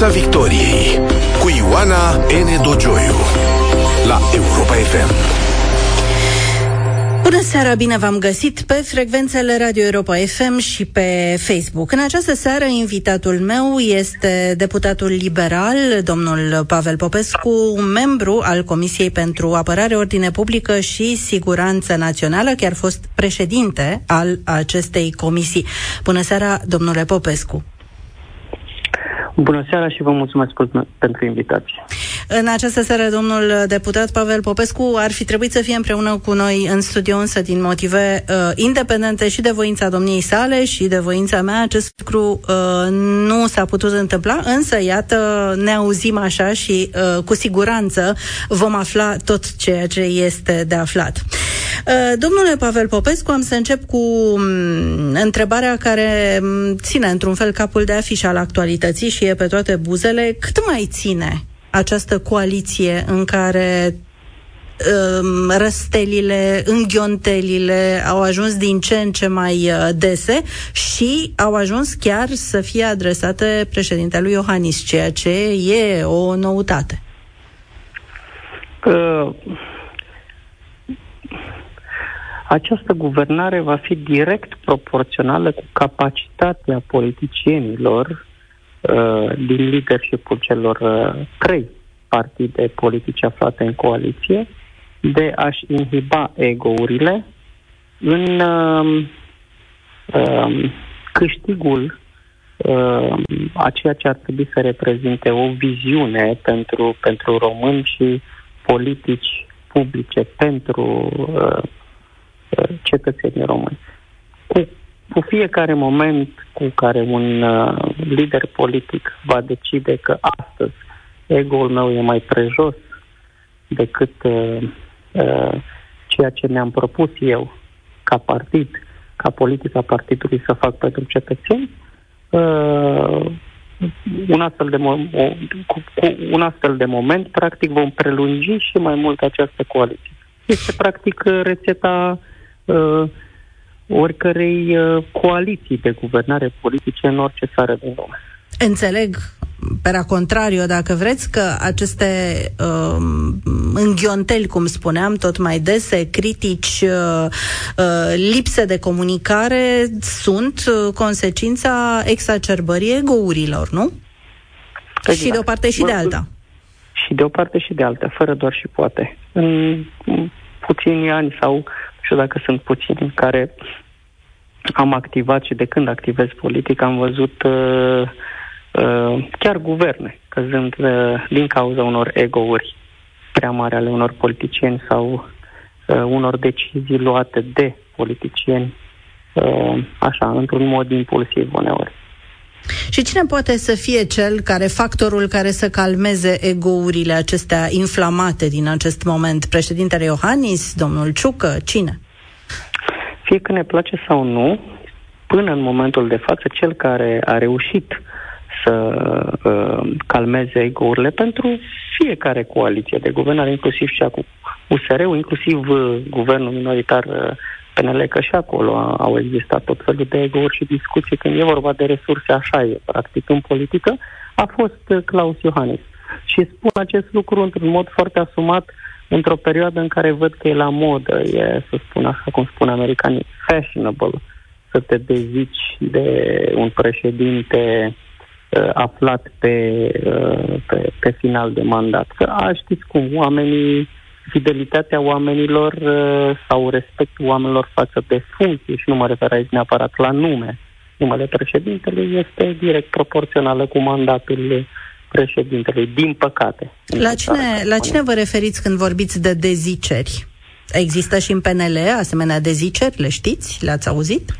Piața Victoriei cu Ioana N. Dogioiu la Europa FM. Bună seara, bine v-am găsit pe frecvențele Radio Europa FM și pe Facebook. În această seară, invitatul meu este deputatul liberal, domnul Pavel Popescu, membru al Comisiei pentru Apărare, Ordine Publică și Siguranță Națională, chiar fost președinte al acestei comisii. Bună seara, domnule Popescu. Bună seara și vă mulțumesc pentru invitație. În această seară, domnul deputat Pavel Popescu ar fi trebuit să fie împreună cu noi în studio, însă din motive uh, independente și de voința domniei sale și de voința mea, acest lucru uh, nu s-a putut întâmpla, însă, iată, ne auzim așa și uh, cu siguranță vom afla tot ceea ce este de aflat. Uh, domnule Pavel Popescu, am să încep cu um, întrebarea care um, ține într-un fel capul de afiș al actualității și e pe toate buzele. Cât mai ține această coaliție în care um, răstelile, înghiontelile au ajuns din ce în ce mai uh, dese și au ajuns chiar să fie adresate președintelui Iohannis, ceea ce e o noutate. Uh, această guvernare va fi direct proporțională cu capacitatea politicienilor uh, din leadership celor uh, trei partide politice aflate în coaliție de a-și inhiba ego-urile în uh, uh, câștigul uh, a ceea ce ar trebui să reprezinte o viziune pentru, pentru români și politici publice pentru uh, cetățenii români. Cu, cu fiecare moment cu care un uh, lider politic va decide că astăzi ego-ul meu e mai prejos decât uh, uh, ceea ce mi-am propus eu ca partid, ca politica partidului să fac pentru cetățeni, uh, un astfel de mo- o, cu, cu un astfel de moment, practic, vom prelungi și mai mult această coaliție. Este, practic, rețeta uh, oricărei uh, coaliții de guvernare politice în orice țară din lume. Înțeleg pera contrario, dacă vreți, că aceste uh, înghionteli, cum spuneam, tot mai dese, critici, uh, uh, lipse de comunicare, sunt uh, consecința exacerbării egourilor, nu? Exact. Și de o parte și de alta. Și de o parte și de alta, fără doar și poate. În puțini ani sau știu dacă sunt puțini care am activat și de când activez politic am văzut uh, uh, chiar guverne căzând uh, din cauza unor egouri prea mari ale unor politicieni sau uh, unor decizii luate de politicieni uh, așa, într-un mod impulsiv uneori. Și cine poate să fie cel care, factorul care să calmeze egourile acestea inflamate din acest moment? Președintele Iohannis, domnul Ciucă, cine? Fie că ne place sau nu, până în momentul de față, cel care a reușit să uh, calmeze egourile pentru fiecare coaliție de guvernare, inclusiv și cu USR-ul, inclusiv uh, guvernul minoritar uh, PNL, că și acolo au existat tot felul de ego și discuții când e vorba de resurse, așa e, practic, în politică, a fost uh, Claus Iohannis. Și spun acest lucru într-un mod foarte asumat într-o perioadă în care văd că e la modă, e, să spun așa cum spun americanii, fashionable, să te dezici de un președinte uh, aflat pe, uh, pe, pe final de mandat. Că a, știți cum, oamenii fidelitatea oamenilor uh, sau respectul oamenilor față de funcție, și nu mă refer aici neapărat la nume, numele președintelui este direct proporțională cu mandatul președintelui, din păcate. La cine, la cine vă referiți când vorbiți de deziceri? Există și în PNL asemenea deziceri, le știți? Le-ați auzit?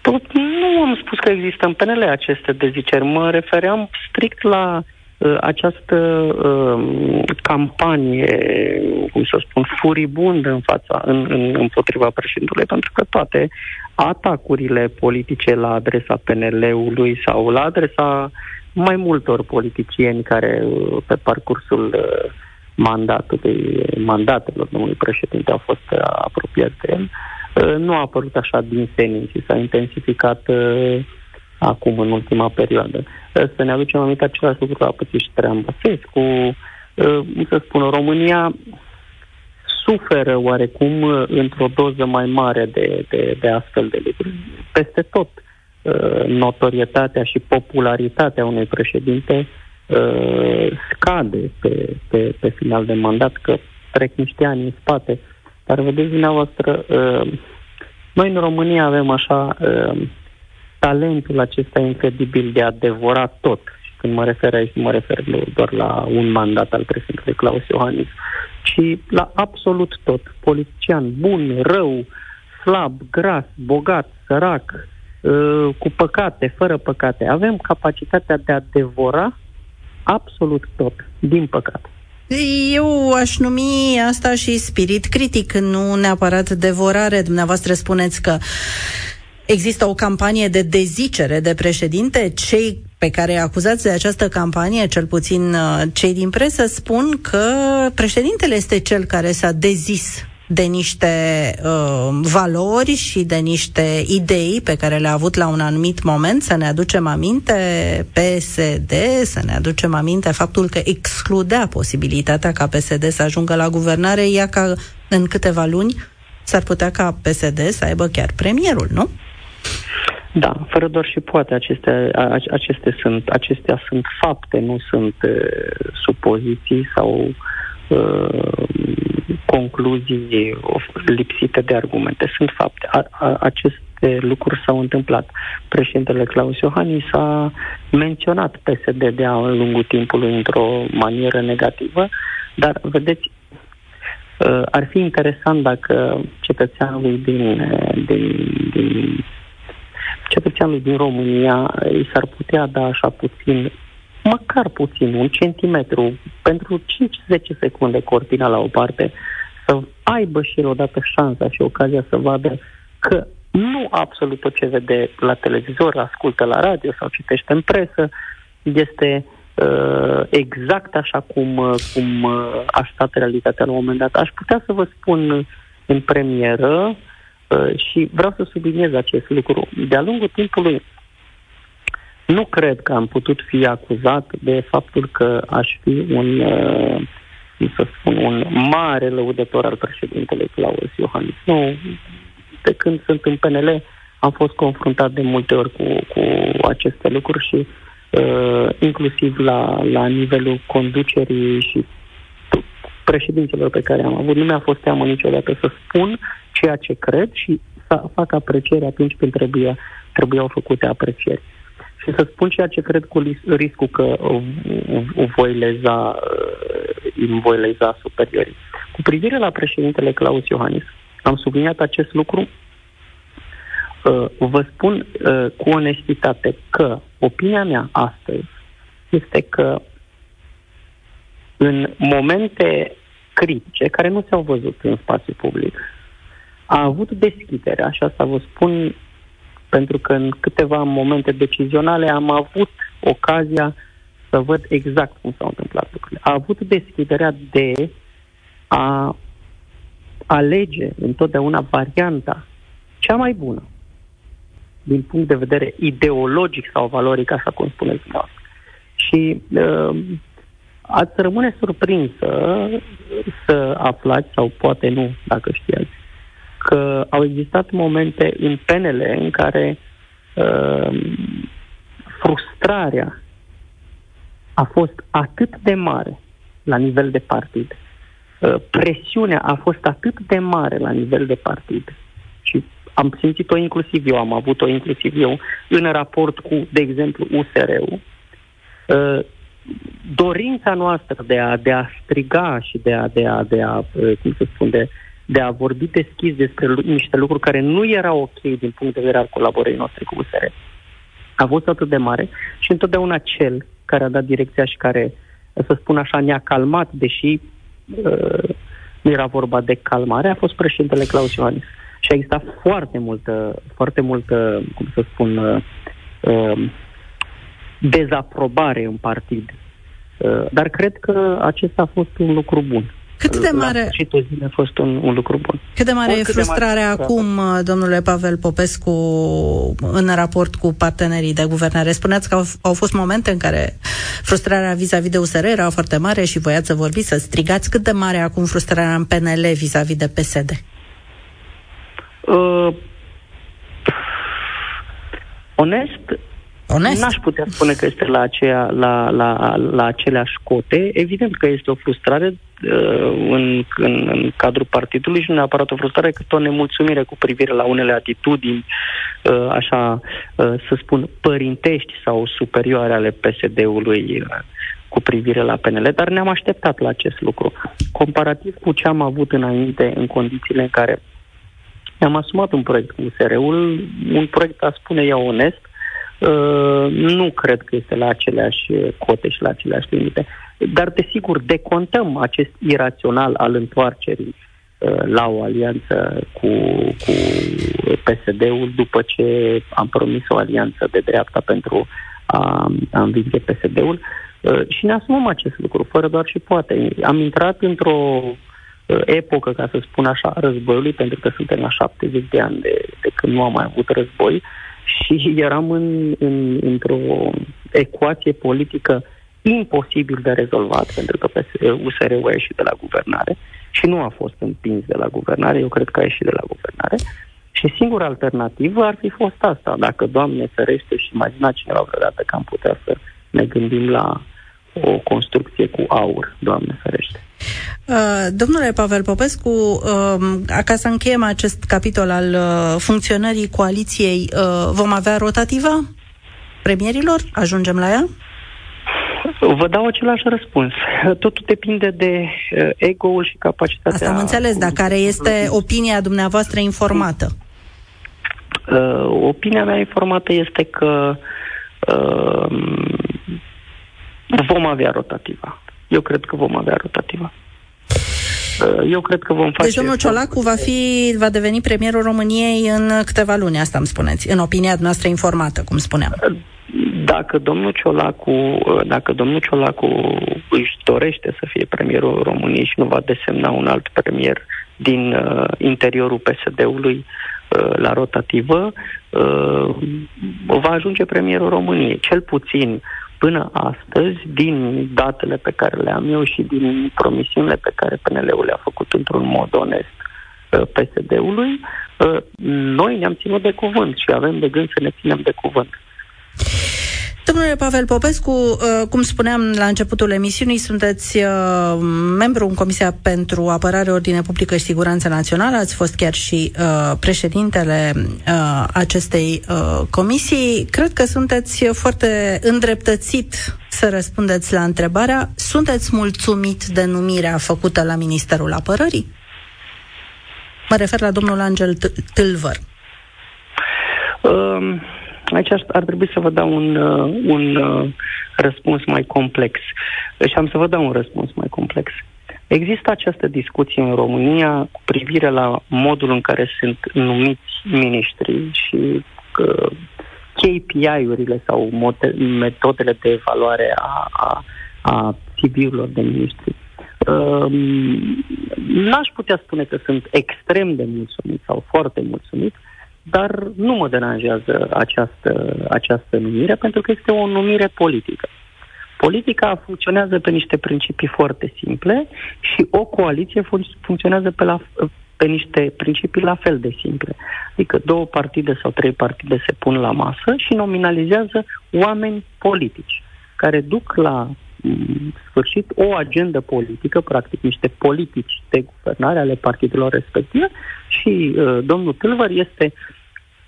Tot, nu am spus că există în PNL aceste deziceri. Mă refeream strict la uh, această uh, campanie, cum să spun, furibundă în fața, în, în, împotriva președintelui, pentru că toate atacurile politice la adresa PNL-ului sau la adresa mai multor politicieni care uh, pe parcursul uh, mandatului, mandatelor domnului președinte au fost uh, apropiați de el, nu a apărut așa din senin, ci s-a intensificat acum, în ultima perioadă. Să ne aducem aminte același lucru a pățit și Traian Băsescu. Cum să spun, România suferă oarecum într-o doză mai mare de, de, de astfel de lucruri. Peste tot notorietatea și popularitatea unui președinte scade pe, pe, pe final de mandat, că trec niște ani în spate. Dar vedeți dumneavoastră, noi în România avem așa talentul acesta incredibil de a devora tot. Și când mă refer aici, mă refer doar la un mandat al președintelui Claus Iohannis, ci la absolut tot. Politician bun, rău, slab, gras, bogat, sărac, ă, cu păcate, fără păcate. Avem capacitatea de a devora absolut tot, din păcate. Eu aș numi asta și spirit critic, nu neapărat devorare. Dumneavoastră spuneți că Există o campanie de dezicere de președinte. Cei pe care acuzați de această campanie, cel puțin uh, cei din presă, spun că președintele este cel care s-a dezis de niște uh, valori și de niște idei pe care le-a avut la un anumit moment, să ne aducem aminte PSD, să ne aducem aminte faptul că excludea posibilitatea ca PSD să ajungă la guvernare, ea ca în câteva luni s-ar putea ca PSD să aibă chiar premierul, nu? Da, fără doar și poate. Acestea, aceste sunt, acestea sunt fapte, nu sunt uh, supoziții sau uh, concluzii lipsite de argumente. Sunt fapte. A, a, aceste lucruri s-au întâmplat. Președintele Claus Iohannis a menționat PSD de-a lungul timpului într-o manieră negativă, dar, vedeți, uh, ar fi interesant dacă cetățeanului din, din, din cetățeanului din România îi s-ar putea da așa puțin, măcar puțin, un centimetru, pentru 5-10 secunde cortina la o parte, să aibă și el odată șansa și ocazia să vadă că nu absolut tot ce vede la televizor, ascultă la radio sau citește în presă, este uh, exact așa cum, uh, cum uh, a stat realitatea la un moment dat. Aș putea să vă spun în premieră Uh, și vreau să subliniez acest lucru. De-a lungul timpului, nu cred că am putut fi acuzat de faptul că aș fi un, uh, să spun, un mare lăudător al președintelui Claus Iohannis. Nu, de când sunt în PNL am fost confruntat de multe ori cu, cu aceste lucruri și uh, inclusiv la, la nivelul conducerii și președintelor pe care am avut. Nu mi-a fost teamă niciodată să spun ceea ce cred și să fac aprecieri atunci când trebuia, trebuiau făcute aprecieri. Și să spun ceea ce cred cu riscul că voi leza, îmi voi leza superiorii. Cu privire la președintele Claus Iohannis, am subliniat acest lucru uh, vă spun uh, cu onestitate că opinia mea astăzi este că în momente critice care nu s-au văzut în spațiu public. A avut deschidere, așa să vă spun, pentru că în câteva momente decizionale am avut ocazia să văd exact cum s-au întâmplat lucrurile. A avut deschiderea de a alege întotdeauna varianta cea mai bună din punct de vedere ideologic sau valoric, așa cum spuneți dumneavoastră. Și uh, ați rămâne surprinsă să aflați, sau poate nu, dacă știați, că au existat momente în PNL în care uh, frustrarea a fost atât de mare la nivel de partid, uh, presiunea a fost atât de mare la nivel de partid. Și am simțit-o inclusiv eu, am avut-o inclusiv eu în raport cu, de exemplu, USR-ul, uh, dorința noastră de a, de a striga și de a, de a, de a uh, cum să spun, de, de a vorbi deschis despre niște lucruri care nu erau ok din punct de vedere al colaborării noastre cu USR, a fost atât de mare și întotdeauna cel care a dat direcția și care, să spun așa, ne-a calmat, deși uh, nu era vorba de calmare, a fost președintele Claus Iohannis. Și a existat foarte multă, foarte multă, cum să spun, uh, uh, dezaprobare în partid. Uh, dar cred că acesta a fost un lucru bun. Cât de mare... La zile a fost un, un lucru bun. Cât de mare Or, e frustrarea mare... acum, domnule Pavel Popescu, în raport cu partenerii de guvernare? Spuneați că au, au fost momente în care frustrarea vis-a-vis de USR era foarte mare și voiați să vorbiți, să strigați. Cât de mare e acum frustrarea în PNL vis-a-vis de PSD? Uh, onest, Onest? N-aș putea spune că este la, aceea, la, la, la aceleași cote. Evident că este o frustrare uh, în, în, în cadrul partidului și nu neapărat o frustrare, cât o nemulțumire cu privire la unele atitudini, uh, așa uh, să spun, părintești sau superioare ale PSD-ului uh, cu privire la PNL, dar ne-am așteptat la acest lucru. Comparativ cu ce am avut înainte în condițiile în care am asumat un proiect cu USR-ul, un proiect, aș spune eu onest, Uh, nu cred că este la aceleași cote și la aceleași limite. Dar, desigur, decontăm acest irațional al întoarcerii uh, la o alianță cu, cu PSD-ul după ce am promis o alianță de dreapta pentru a, a învinge PSD-ul uh, și ne asumăm acest lucru, fără doar și poate. Am intrat într-o epocă, ca să spun așa, războiului, pentru că suntem la 70 de ani de, de când nu am mai avut război, și eram în, în, într-o ecuație politică imposibil de rezolvat, pentru că USR-ul a ieșit de la guvernare și nu a fost împins de la guvernare, eu cred că a ieșit de la guvernare. Și singura alternativă ar fi fost asta. Dacă, Doamne ferește, și imagina cineva vreodată că am putea să ne gândim la o construcție cu aur, Doamne ferește. Uh, domnule Pavel Popescu, uh, ca să încheiem acest capitol al uh, funcționării coaliției, uh, vom avea rotativa premierilor? Ajungem la ea? Vă dau același răspuns. Totul depinde de uh, ego-ul și capacitatea... Asta am înțeles, dar care este opinia dumneavoastră informată? Uh, opinia mea informată este că uh, vom avea rotativa. Eu cred că vom avea rotativa. Uh, eu cred că vom face... Deci domnul Ciolacu va, fi, va deveni premierul României în câteva luni, asta îmi spuneți, în opinia noastră informată, cum spuneam. Uh, dacă domnul Ciolacu, uh, dacă domnul Ciolacu își dorește să fie premierul României și nu va desemna un alt premier din uh, interiorul PSD-ului uh, la rotativă, uh, va ajunge premierul României. Cel puțin până astăzi, din datele pe care le am eu și din promisiunile pe care PNL-ul le-a făcut într-un mod onest uh, PSD-ului, uh, noi ne-am ținut de cuvânt și avem de gând să ne ținem de cuvânt. Domnule Pavel Popescu, uh, cum spuneam la începutul emisiunii, sunteți uh, membru în Comisia pentru Apărare, Ordine Publică și Siguranță Națională, ați fost chiar și uh, președintele acestei comisii. Cred că sunteți foarte îndreptățit să răspundeți la întrebarea. Sunteți mulțumit de numirea făcută la Ministerul Apărării? Mă refer la domnul Angel Tâlvăr. Um Aici ar trebui să vă dau un, uh, un uh, răspuns mai complex. Și am să vă dau un răspuns mai complex. Există această discuție în România cu privire la modul în care sunt numiți miniștrii și uh, KPI-urile sau metodele de evaluare a, a, a CV-urilor de miniștri. Uh, n-aș putea spune că sunt extrem de mulțumit sau foarte mulțumit, dar nu mă deranjează această, această numire pentru că este o numire politică. Politica funcționează pe niște principii foarte simple și o coaliție fun- funcționează pe, la, pe niște principii la fel de simple. Adică două partide sau trei partide se pun la masă și nominalizează oameni politici care duc la mm, sfârșit o agendă politică, practic niște politici de guvernare ale partidelor respective și uh, domnul Tâlvăr este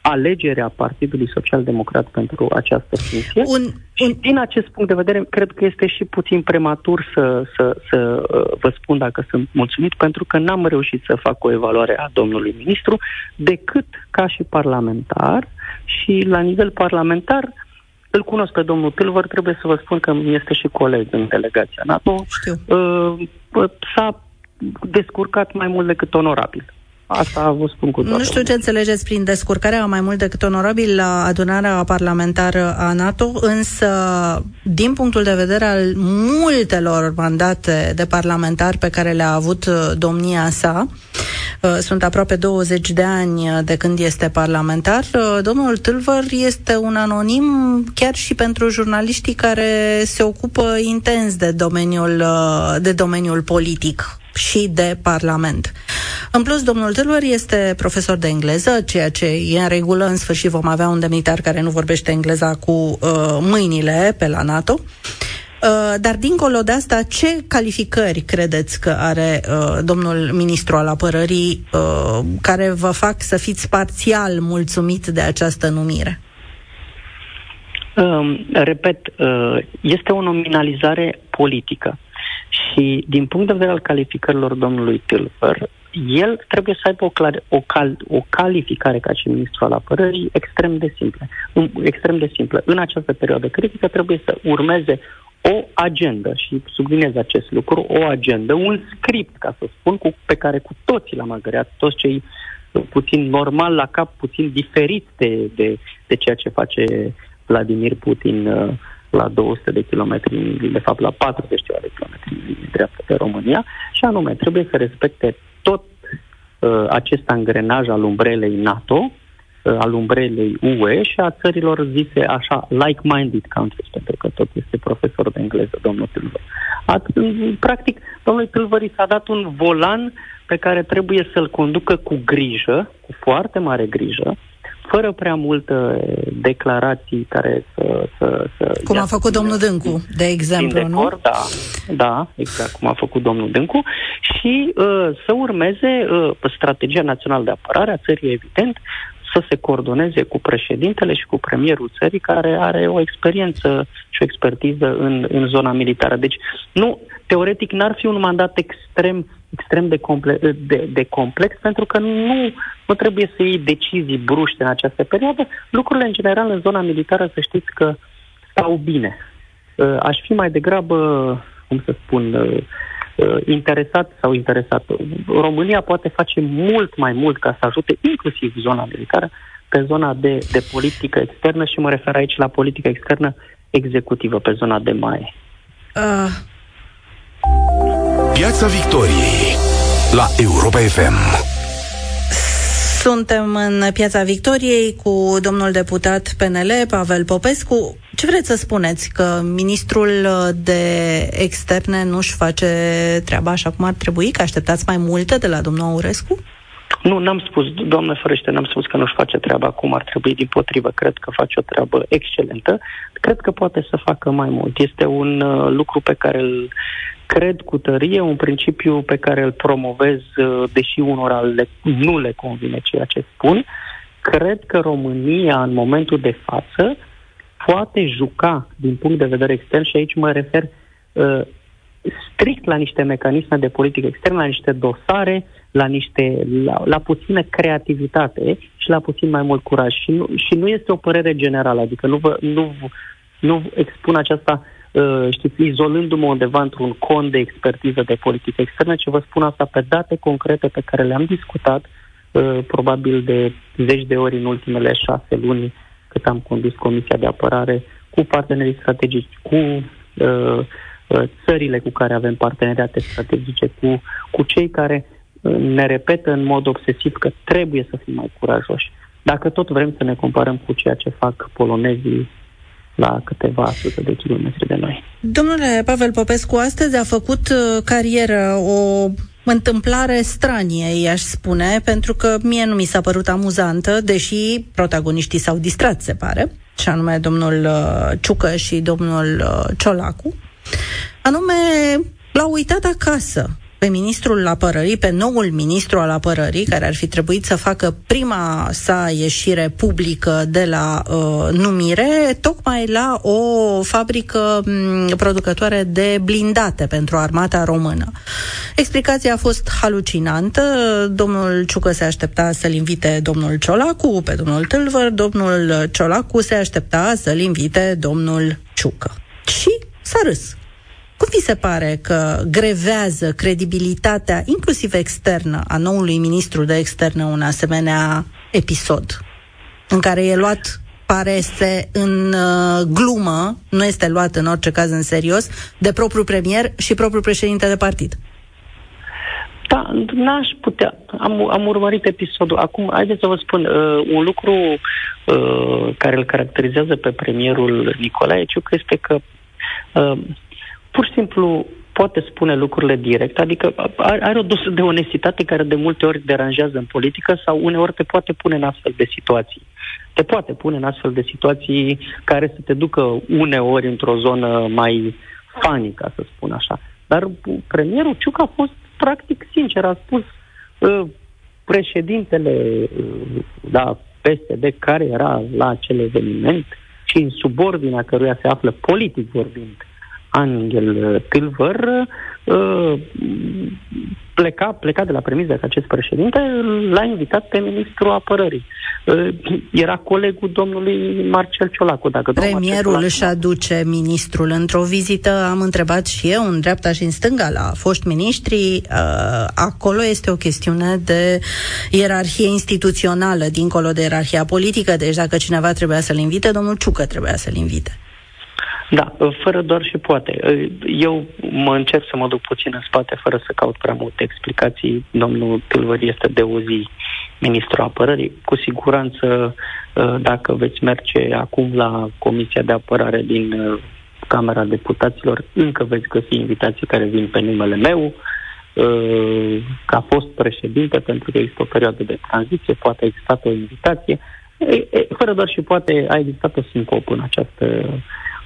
alegerea Partidului Social Democrat pentru această funcție. Un, un... Și din acest punct de vedere, cred că este și puțin prematur să, să, să uh, vă spun dacă sunt mulțumit, pentru că n-am reușit să fac o evaluare a domnului ministru, decât ca și parlamentar și la nivel parlamentar îl cunosc pe domnul Tâlvăr, trebuie să vă spun că este și coleg în delegația NATO. Știu. Uh, s-a descurcat mai mult decât onorabil asta vă spun cu toată Nu știu ce înțelegeți prin descurcarea mai mult decât onorabil la adunarea parlamentară a NATO, însă, din punctul de vedere al multelor mandate de parlamentar pe care le-a avut uh, domnia sa, uh, sunt aproape 20 de ani de când este parlamentar. Uh, domnul Tâlvăr este un anonim chiar și pentru jurnaliștii care se ocupă intens de domeniul, de domeniul politic și de Parlament. În plus, domnul Tâlvăr este profesor de engleză, ceea ce e în regulă. În sfârșit vom avea un demnitar care nu vorbește engleza cu uh, mâinile pe la NATO. Uh, dar dincolo de asta, ce calificări credeți că are uh, domnul ministru al apărării uh, care vă fac să fiți parțial mulțumit de această numire? Uh, repet, uh, este o nominalizare politică. Și din punct de vedere al calificărilor domnului Tilfer, el trebuie să aibă o, clar, o, cal, o calificare ca și ministru al apărării extrem de simplă. Extrem de simplă. În această perioadă critică trebuie să urmeze o agendă și subliniez acest lucru, o agendă, un script, ca să spun, cu, pe care cu toții l-am agreat, toți cei puțin normal la cap, puțin diferit de, de, de ceea ce face Vladimir Putin uh, la 200 de kilometri, de fapt la 40 de kilometri în dreaptă de România, și anume trebuie să respecte tot uh, acest angrenaj al umbrelei NATO, uh, al umbrelei UE și a țărilor zise așa like-minded countries, pentru că tot este profesor de engleză, domnul Tilvăr. Practic, domnul Tilvăr s-a dat un volan pe care trebuie să-l conducă cu grijă, cu foarte mare grijă, fără prea multe declarații care să... să, să cum a făcut domnul Dâncu, de exemplu, decor, nu? Da, da, exact cum a făcut domnul Dâncu și uh, să urmeze uh, strategia națională de apărare a țării, evident, să se coordoneze cu președintele și cu premierul țării care are o experiență și o expertiză în, în zona militară. Deci, nu, teoretic, n-ar fi un mandat extrem extrem de, comple- de, de complex, pentru că nu, nu trebuie să iei decizii bruște în această perioadă. Lucrurile, în general, în zona militară, să știți că stau bine. Uh, aș fi mai degrabă, cum să spun, uh, uh, interesat sau interesat. România poate face mult mai mult ca să ajute inclusiv zona militară pe zona de, de politică externă și mă refer aici la politică externă executivă, pe zona de mai. Uh, Piața Victoriei la Europa FM. Suntem în Piața Victoriei cu domnul deputat PNL, Pavel Popescu. Ce vreți să spuneți? Că ministrul de externe nu-și face treaba așa cum ar trebui? Că așteptați mai multe de la domnul Aurescu? Nu, n-am spus, doamne ferește, n-am spus că nu-și face treaba cum ar trebui, din potrivă, cred că face o treabă excelentă, cred că poate să facă mai mult. Este un uh, lucru pe care îl cred cu tărie, un principiu pe care îl promovez, uh, deși unora le, nu le convine ceea ce spun. Cred că România, în momentul de față, poate juca din punct de vedere extern și aici mă refer uh, strict la niște mecanisme de politică externă, la niște dosare, la, niște, la, la puțină creativitate și la puțin mai mult curaj. Și nu, și nu este o părere generală, adică nu, vă, nu, nu expun aceasta Uh, știți, izolându-mă undeva într-un con de expertiză de politică externă, ce vă spun asta pe date concrete pe care le-am discutat uh, probabil de zeci de ori în ultimele șase luni cât am condus Comisia de Apărare cu partenerii strategici, cu uh, uh țările cu care avem parteneriate strategice, cu, cu cei care ne repetă în mod obsesiv că trebuie să fim mai curajoși. Dacă tot vrem să ne comparăm cu ceea ce fac polonezii la câteva sute de kilometri de noi. Domnule Pavel Popescu, astăzi a făcut uh, carieră o întâmplare stranie, i-aș spune, pentru că mie nu mi s-a părut amuzantă, deși protagoniștii s-au distrat, se pare, și anume domnul uh, Ciucă și domnul uh, Ciolacu, anume l-au uitat acasă pe ministrul apărării, pe noul ministru al apărării, care ar fi trebuit să facă prima sa ieșire publică de la uh, numire, tocmai la o fabrică m- mm, producătoare de blindate pentru armata română. Explicația a fost halucinantă. Domnul Ciucă se aștepta să-l invite domnul Ciolacu pe domnul Tâlvăr, domnul Ciolacu se aștepta să-l invite domnul Ciucă. Și s-a râs Cum vi se pare că grevează credibilitatea, inclusiv externă, a noului ministru de externe un asemenea episod în care e luat pare este în uh, glumă, nu este luat în orice caz în serios, de propriul premier și propriul președinte de partid. Da, n-aș putea. Am, am urmărit episodul. Acum, haideți să vă spun, uh, un lucru uh, care îl caracterizează pe premierul Nicolae Ciuc este că uh, pur și simplu poate spune lucrurile direct, adică are o dosă de onestitate care de multe ori deranjează în politică sau uneori te poate pune în astfel de situații. Te poate pune în astfel de situații care să te ducă uneori într-o zonă mai funny, ca să spun așa. Dar premierul Ciuc a fost practic sincer, a spus uh, președintele uh, da, PSD care era la acel eveniment și în subordinea căruia se află politic vorbind Angel Tilver, uh, pleca, pleca de la premiza că acest președinte l-a invitat pe ministrul apărării. Uh, era colegul domnului Marcel Ciolacu. Dacă Premierul Ciolacu... își aduce ministrul într-o vizită, am întrebat și eu, în dreapta și în stânga, la foști miniștri, uh, acolo este o chestiune de ierarhie instituțională, dincolo de ierarhia politică, deci dacă cineva trebuia să-l invite, domnul Ciucă trebuia să-l invite. Da, fără doar și poate. Eu mă încerc să mă duc puțin în spate fără să caut prea multe explicații. Domnul Tâlvăr este de o zi ministrul apărării. Cu siguranță, ă, dacă veți merge acum la Comisia de Apărare din ă, Camera Deputaților, încă veți găsi invitații care vin pe numele meu, ă, ca fost președinte, pentru că există o perioadă de tranziție, poate a existat o invitație. Fără doar și poate a existat o sincopă în această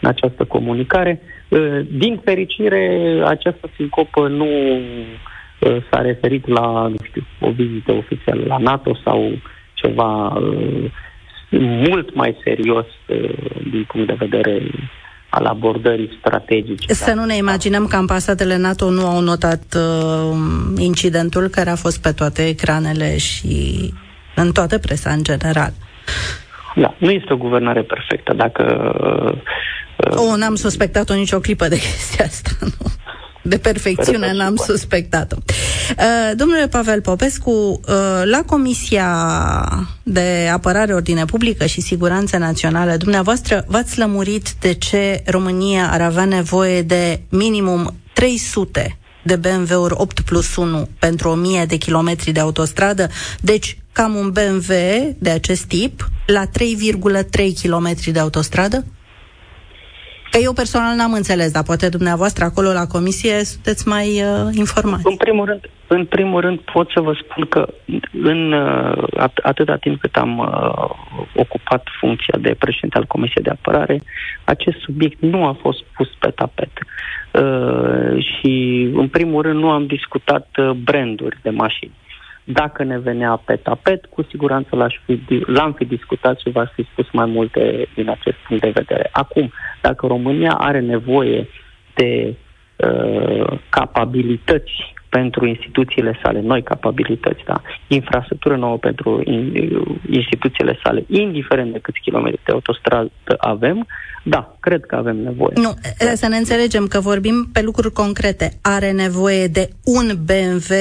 în această comunicare. Uh, din fericire, această sincopă nu uh, s-a referit la, nu știu, o vizită oficială la NATO sau ceva uh, mult mai serios din punct de vedere al abordării strategice. Să nu ne imaginăm că ambasadele NATO nu au notat uh, incidentul care a fost pe toate ecranele și în toată presa în general. Da, nu este o guvernare perfectă. Dacă o, oh, n-am suspectat-o nicio clipă de chestia asta, nu. De perfecțiune n-am suspectat-o. Uh, domnule Pavel Popescu, uh, la Comisia de Apărare, Ordine Publică și Siguranță Națională, dumneavoastră v-ați lămurit de ce România ar avea nevoie de minimum 300 de BMW-uri 8 plus 1 pentru 1000 de kilometri de autostradă, deci cam un BMW de acest tip la 3,3 kilometri de autostradă? Că eu personal n-am înțeles, dar poate dumneavoastră acolo la comisie sunteți mai uh, informați. În primul rând, în primul rând pot să vă spun că în uh, at- atâta timp cât am uh, ocupat funcția de președinte al Comisiei de Apărare, acest subiect nu a fost pus pe tapet. Uh, și în primul rând nu am discutat uh, branduri de mașini. Dacă ne venea pe tapet, cu siguranță l-aș fi, l-am fi discutat și v-aș fi spus mai multe din acest punct de vedere. Acum, dacă România are nevoie de uh, capabilități pentru instituțiile sale, noi capabilități, da, infrastructură nouă pentru in, instituțiile sale, indiferent de câți kilometri de autostradă avem, da, cred că avem nevoie. Nu, să ne înțelegem că vorbim pe lucruri concrete. Are nevoie de un BMW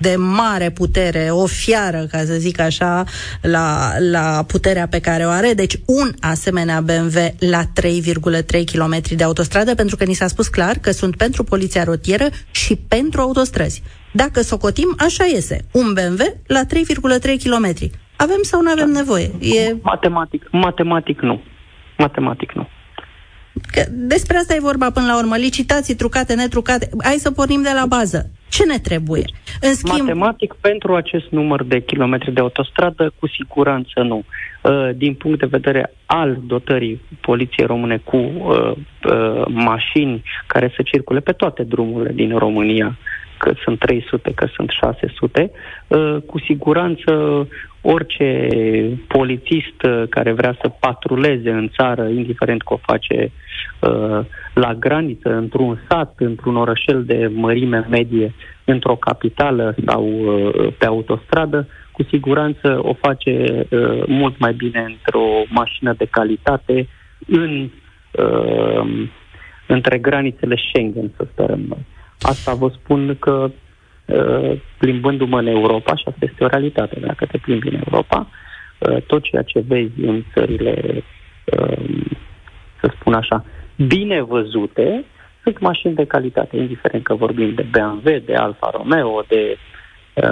de mare putere, o fiară, ca să zic așa, la, la puterea pe care o are. Deci un asemenea BMW la 3,3 km de autostradă, pentru că ni s-a spus clar că sunt pentru poliția rotieră și pentru autostrăzi. Dacă socotim, așa iese. Un BMW la 3,3 km. Avem sau nu avem nevoie? E... Matematic, matematic nu. Matematic nu. Că despre asta e vorba până la urmă. Licitații trucate, netrucate. Hai să pornim de la bază. Ce ne trebuie? În schimb... Matematic, pentru acest număr de kilometri de autostradă, cu siguranță nu. Uh, din punct de vedere al dotării poliției române cu uh, uh, mașini care să circule pe toate drumurile din România, că sunt 300, că sunt 600, uh, cu siguranță orice polițist uh, care vrea să patruleze în țară, indiferent că o face uh, la graniță, într-un sat, într-un orășel de mărime medie, într-o capitală sau uh, pe autostradă, cu siguranță o face uh, mult mai bine într-o mașină de calitate, în, uh, între granițele Schengen, să sperăm noi. Asta vă spun că uh, plimbându-mă în Europa, și asta este o realitate, dacă te plimbi în Europa, uh, tot ceea ce vezi în țările, uh, să spun așa, bine văzute, sunt mașini de calitate, indiferent că vorbim de BMW, de Alfa Romeo, de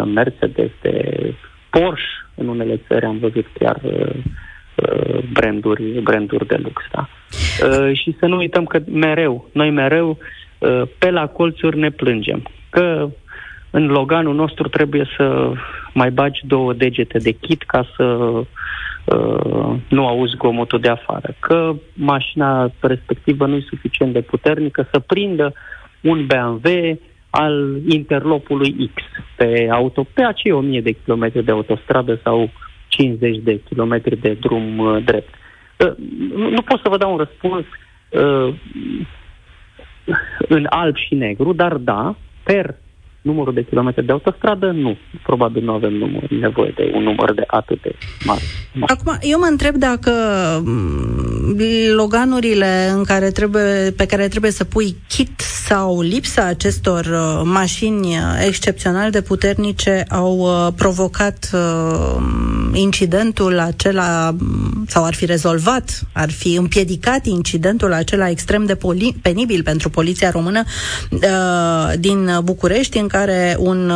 Mercedes, de Porsche, în unele țări am văzut chiar branduri, branduri de lux. Da? Și să nu uităm că mereu, noi mereu Uh, pe la colțuri ne plângem. Că în Loganul nostru trebuie să mai bagi două degete de kit ca să uh, nu auzi gomotul de afară. Că mașina respectivă nu e suficient de puternică să prindă un BMW al interlopului X pe, auto, pe acei 1000 de kilometri de autostradă sau 50 de kilometri de drum uh, drept. Uh, nu, nu pot să vă dau un răspuns uh, în alb și negru, dar da, per numărul de kilometri de autostradă, nu. Probabil nu avem număr, nevoie de un număr de atât de mare. Acum, eu mă întreb dacă mm, loganurile în care trebuie, pe care trebuie să pui kit sau lipsa acestor uh, mașini excepțional de puternice au uh, provocat uh, incidentul acela mm, sau ar fi rezolvat, ar fi împiedicat incidentul acela extrem de poli- penibil pentru poliția română din București, în care un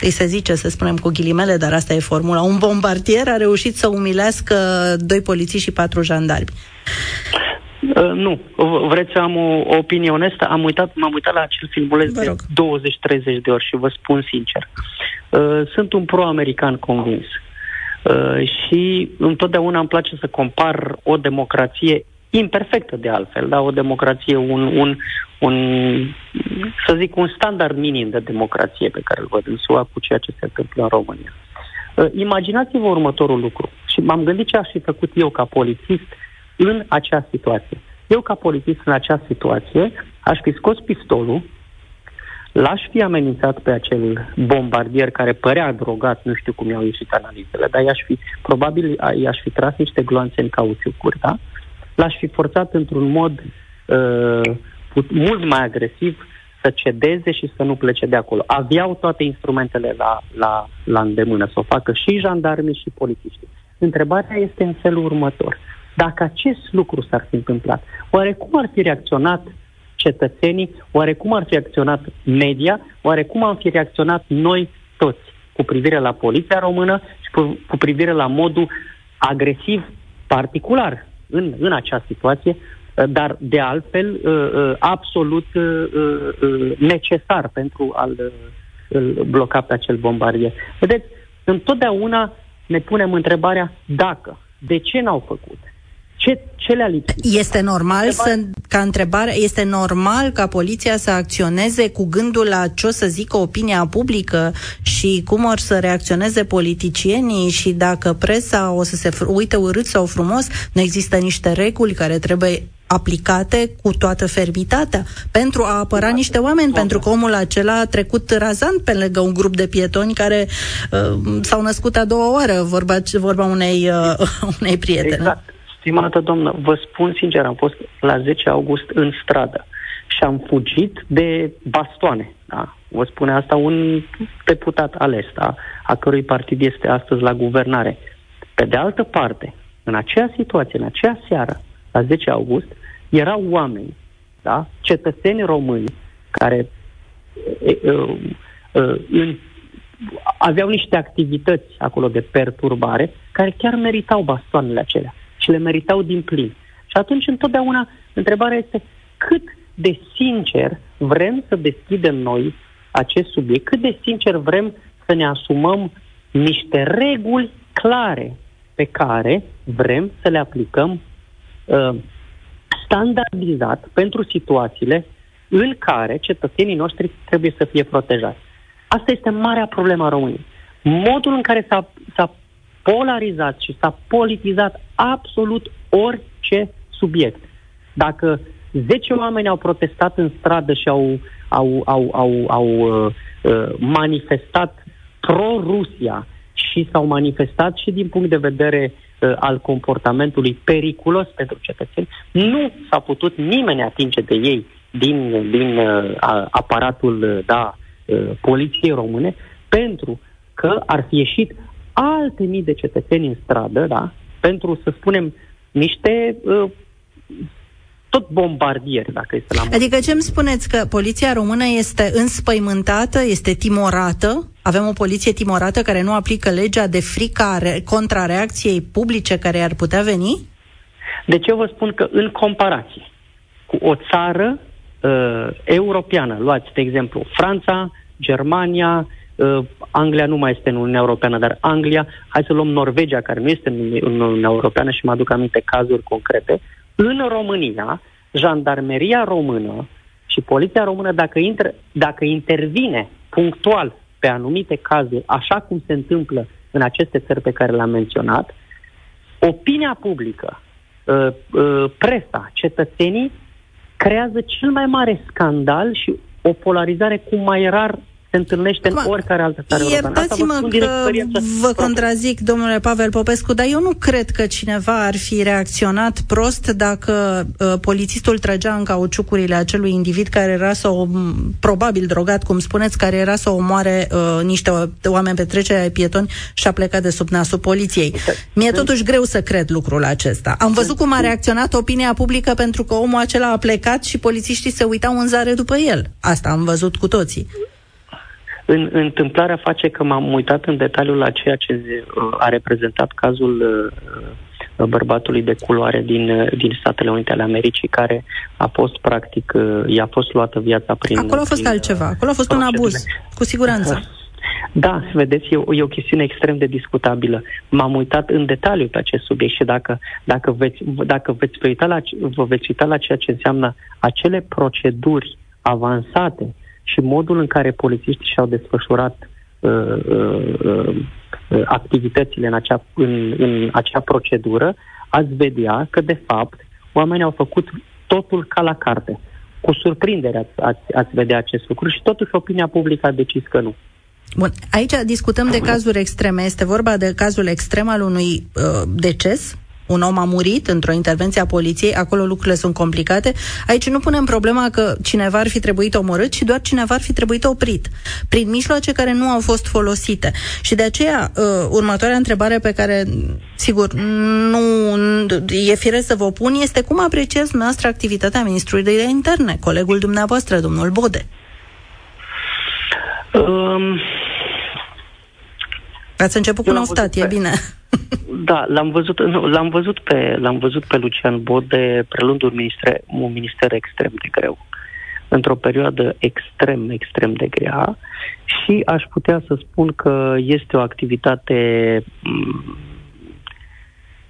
îi se zice, să spunem cu ghilimele, dar asta e formula, un bombardier a reușit să umilească doi polițiști și patru jandarmi. Uh, nu. Vreți să am o, o opinie onestă? Am uitat, m-am uitat la acel filmuleț de 20-30 de ori și vă spun sincer. Uh, sunt un pro-american convins. Uh, și întotdeauna îmi place să compar o democrație imperfectă de altfel, da? o democrație, un, un, un, să zic, un standard minim de democrație pe care îl văd în SUA cu ceea ce se întâmplă în România. Uh, imaginați-vă următorul lucru și m-am gândit ce aș fi făcut eu ca polițist în acea situație. Eu ca polițist în acea situație aș fi scos pistolul, l-aș fi amenințat pe acel bombardier care părea drogat, nu știu cum i-au ieșit analizele, dar i-aș fi, probabil i-aș fi tras niște gloanțe în cauciucuri, da? L-aș fi forțat într-un mod uh, mult mai agresiv să cedeze și să nu plece de acolo. Aveau toate instrumentele la, la, la îndemână, să o facă și jandarmii și polițiștii. Întrebarea este în felul următor. Dacă acest lucru s-ar fi întâmplat, oare cum ar fi reacționat cetățenii, oare cum ar fi reacționat media, oare cum am fi reacționat noi toți cu privire la poliția română și cu, cu privire la modul agresiv particular în, în acea situație, uh, dar de altfel uh, uh, absolut necesar pentru a-l bloca pe acel bombardier. Vedeți, întotdeauna ne punem întrebarea dacă, de ce n-au făcut, ce, ce le-a lipsit? Este normal să, ca întrebare, este normal ca poliția să acționeze cu gândul la ce o să zică opinia publică și cum or să reacționeze politicienii și dacă presa o să se uite urât sau frumos, nu există niște reguli care trebuie aplicate cu toată fermitatea pentru a apăra niște oameni, Bun. pentru că omul acela a trecut razant pe lângă un grup de pietoni care uh, s-au născut a doua oară, vorba, vorba unei, uh, unei prietene. Exact. Stimată doamnă, vă spun sincer, am fost la 10 august în stradă și am fugit de bastoane. Da? Vă spune asta un deputat ales, da? a cărui partid este astăzi la guvernare. Pe de altă parte, în acea situație, în acea seară, la 10 august, erau oameni, da? cetățeni români, care uh, uh, în, aveau niște activități acolo de perturbare, care chiar meritau bastoanele acelea și le meritau din plin. Și atunci, întotdeauna, întrebarea este cât de sincer vrem să deschidem noi acest subiect, cât de sincer vrem să ne asumăm niște reguli clare pe care vrem să le aplicăm uh, standardizat pentru situațiile în care cetățenii noștri trebuie să fie protejați. Asta este marea problemă a României. Modul în care s-a, s-a polarizat și s-a politizat absolut orice subiect. Dacă 10 oameni au protestat în stradă și au, au, au, au, au uh, uh, manifestat pro-Rusia și s-au manifestat și din punct de vedere uh, al comportamentului periculos pentru cetățeni. Nu s-a putut nimeni atinge de ei din, din uh, aparatul uh, da, uh, poliției române pentru că ar fi ieșit alte mii de cetățeni în stradă, da, pentru, să spunem, niște uh, tot bombardieri, dacă este la mod. Adică ce îmi spuneți, că poliția română este înspăimântată, este timorată? Avem o poliție timorată care nu aplică legea de frică contra reacției publice care ar putea veni? De ce vă spun că în comparație cu o țară uh, europeană, luați de exemplu Franța, Germania, uh, Anglia nu mai este în Uniunea Europeană, dar Anglia, hai să luăm Norvegia, care nu este în Uniunea Europeană și mă aduc aminte cazuri concrete, în România, jandarmeria română și poliția română, dacă, intră, dacă intervine punctual pe anumite cazuri, așa cum se întâmplă în aceste țări pe care le-am menționat, opinia publică, uh, uh, presa, cetățenii creează cel mai mare scandal și o polarizare cum mai rar se întâlnește Acum, în oricare altă țară Iertați-mă că vă contrazic, domnule Pavel Popescu, dar eu nu cred că cineva ar fi reacționat prost dacă uh, polițistul trăgea în cauciucurile acelui individ care era să o, probabil drogat, cum spuneți, care era să omoare uh, niște oameni pe trecerea pietoni și a plecat de sub nasul poliției. Mi-e totuși greu să cred lucrul acesta. Am văzut cum a reacționat opinia publică pentru că omul acela a plecat și polițiștii se uitau în zare după el. Asta am văzut cu toții. În, întâmplarea face că m-am uitat în detaliu la ceea ce uh, a reprezentat cazul uh, bărbatului de culoare din, uh, din Statele Unite ale Americii, care a fost practic, i-a fost luată viața prin... Acolo a fost prin, altceva, acolo a fost un abuz, cu siguranță. Da, vedeți, e o, e o chestiune extrem de discutabilă. M-am uitat în detaliu pe acest subiect și dacă, dacă, veți, dacă veți uita la, vă veți uita la ceea ce înseamnă acele proceduri avansate și modul în care polițiștii și-au desfășurat uh, uh, uh, activitățile în acea, în, în acea procedură, ați vedea că, de fapt, oamenii au făcut totul ca la carte. Cu surprindere ați, ați, ați vedea acest lucru și totuși opinia publică a decis că nu. Bun, aici discutăm de cazuri extreme. Este vorba de cazul extrem al unui uh, deces un om a murit într-o intervenție a poliției, acolo lucrurile sunt complicate. Aici nu punem problema că cineva ar fi trebuit omorât, ci doar cineva ar fi trebuit oprit, prin mijloace care nu au fost folosite. Și de aceea, uh, următoarea întrebare pe care, sigur, nu e firesc să vă pun, este cum apreciați noastră activitatea Ministrului de Interne, colegul dumneavoastră, domnul Bode? Um... Ați început cu Noftat, e bine. Da, l-am văzut, nu, l-am văzut pe, l-am văzut pe Lucian Bode prelând un minister, un minister extrem de greu într-o perioadă extrem, extrem de grea și aș putea să spun că este o activitate mm,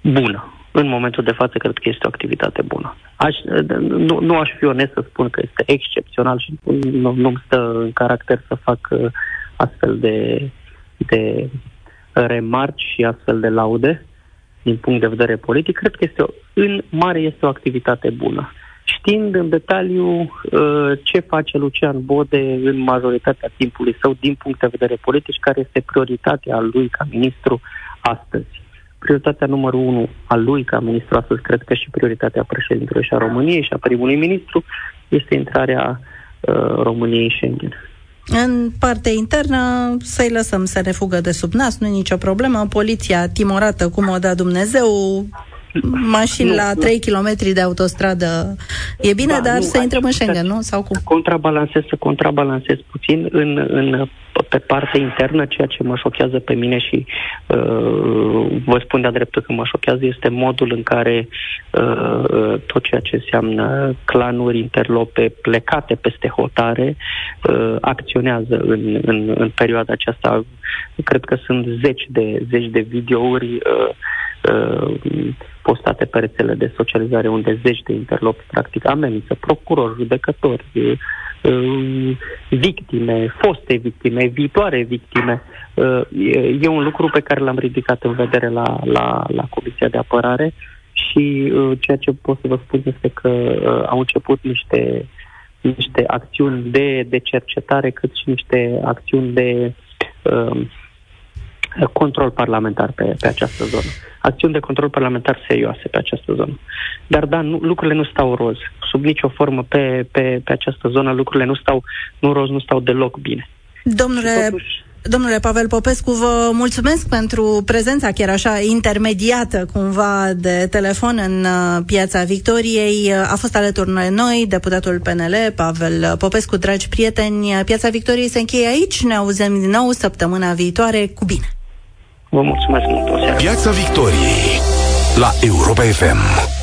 bună. În momentul de față, cred că este o activitate bună. Aș, nu, nu aș fi onest să spun că este excepțional și nu, nu-mi stă în caracter să fac uh, astfel de, de remarci și astfel de laude din punct de vedere politic, cred că este o, în mare este o activitate bună. Știind în detaliu uh, ce face Lucian Bode în majoritatea timpului său din punct de vedere politic, care este prioritatea lui ca ministru astăzi. Prioritatea numărul unu a lui ca ministru astăzi, cred că și prioritatea președintelui și a României și a primului ministru, este intrarea uh, României în Schengen. În partea internă să-i lăsăm să ne fugă de sub nas, nu e nicio problemă. Poliția timorată cum o da Dumnezeu, mașini nu, la nu. 3 km de autostradă e bine, da, dar nu, să intrăm în Schengen, nu? Sau cum? Contrabalansez, să contrabalansez puțin în, în, pe partea internă, ceea ce mă șochează pe mine și uh, vă spun de-a dreptul că mă șochează este modul în care uh, tot ceea ce înseamnă clanuri interlope plecate peste hotare uh, acționează în, în, în perioada aceasta. Cred că sunt zeci de, zeci de videouri uh, uh, postate pe rețele de socializare unde zeci de interlopți practic amenință procurori, judecători, victime, foste victime, viitoare victime. E un lucru pe care l-am ridicat în vedere la, la, la Comisia de Apărare și ceea ce pot să vă spun este că au început niște, niște acțiuni de, de cercetare, cât și niște acțiuni de control parlamentar pe, pe această zonă. Acțiuni de control parlamentar serioase pe această zonă. Dar da, nu, lucrurile nu stau roz. Sub nicio formă pe, pe, pe această zonă lucrurile nu stau nu roz, nu stau deloc bine. Domnule, totuși, Domnule Pavel Popescu, vă mulțumesc pentru prezența chiar așa intermediată cumva de telefon în uh, Piața Victoriei. A fost alături de noi deputatul PNL, Pavel Popescu, dragi prieteni. Piața Victoriei se încheie aici. Ne auzim din nou săptămâna viitoare. Cu bine! Vă mulțumesc mult! Piața Victoriei la Europa FM.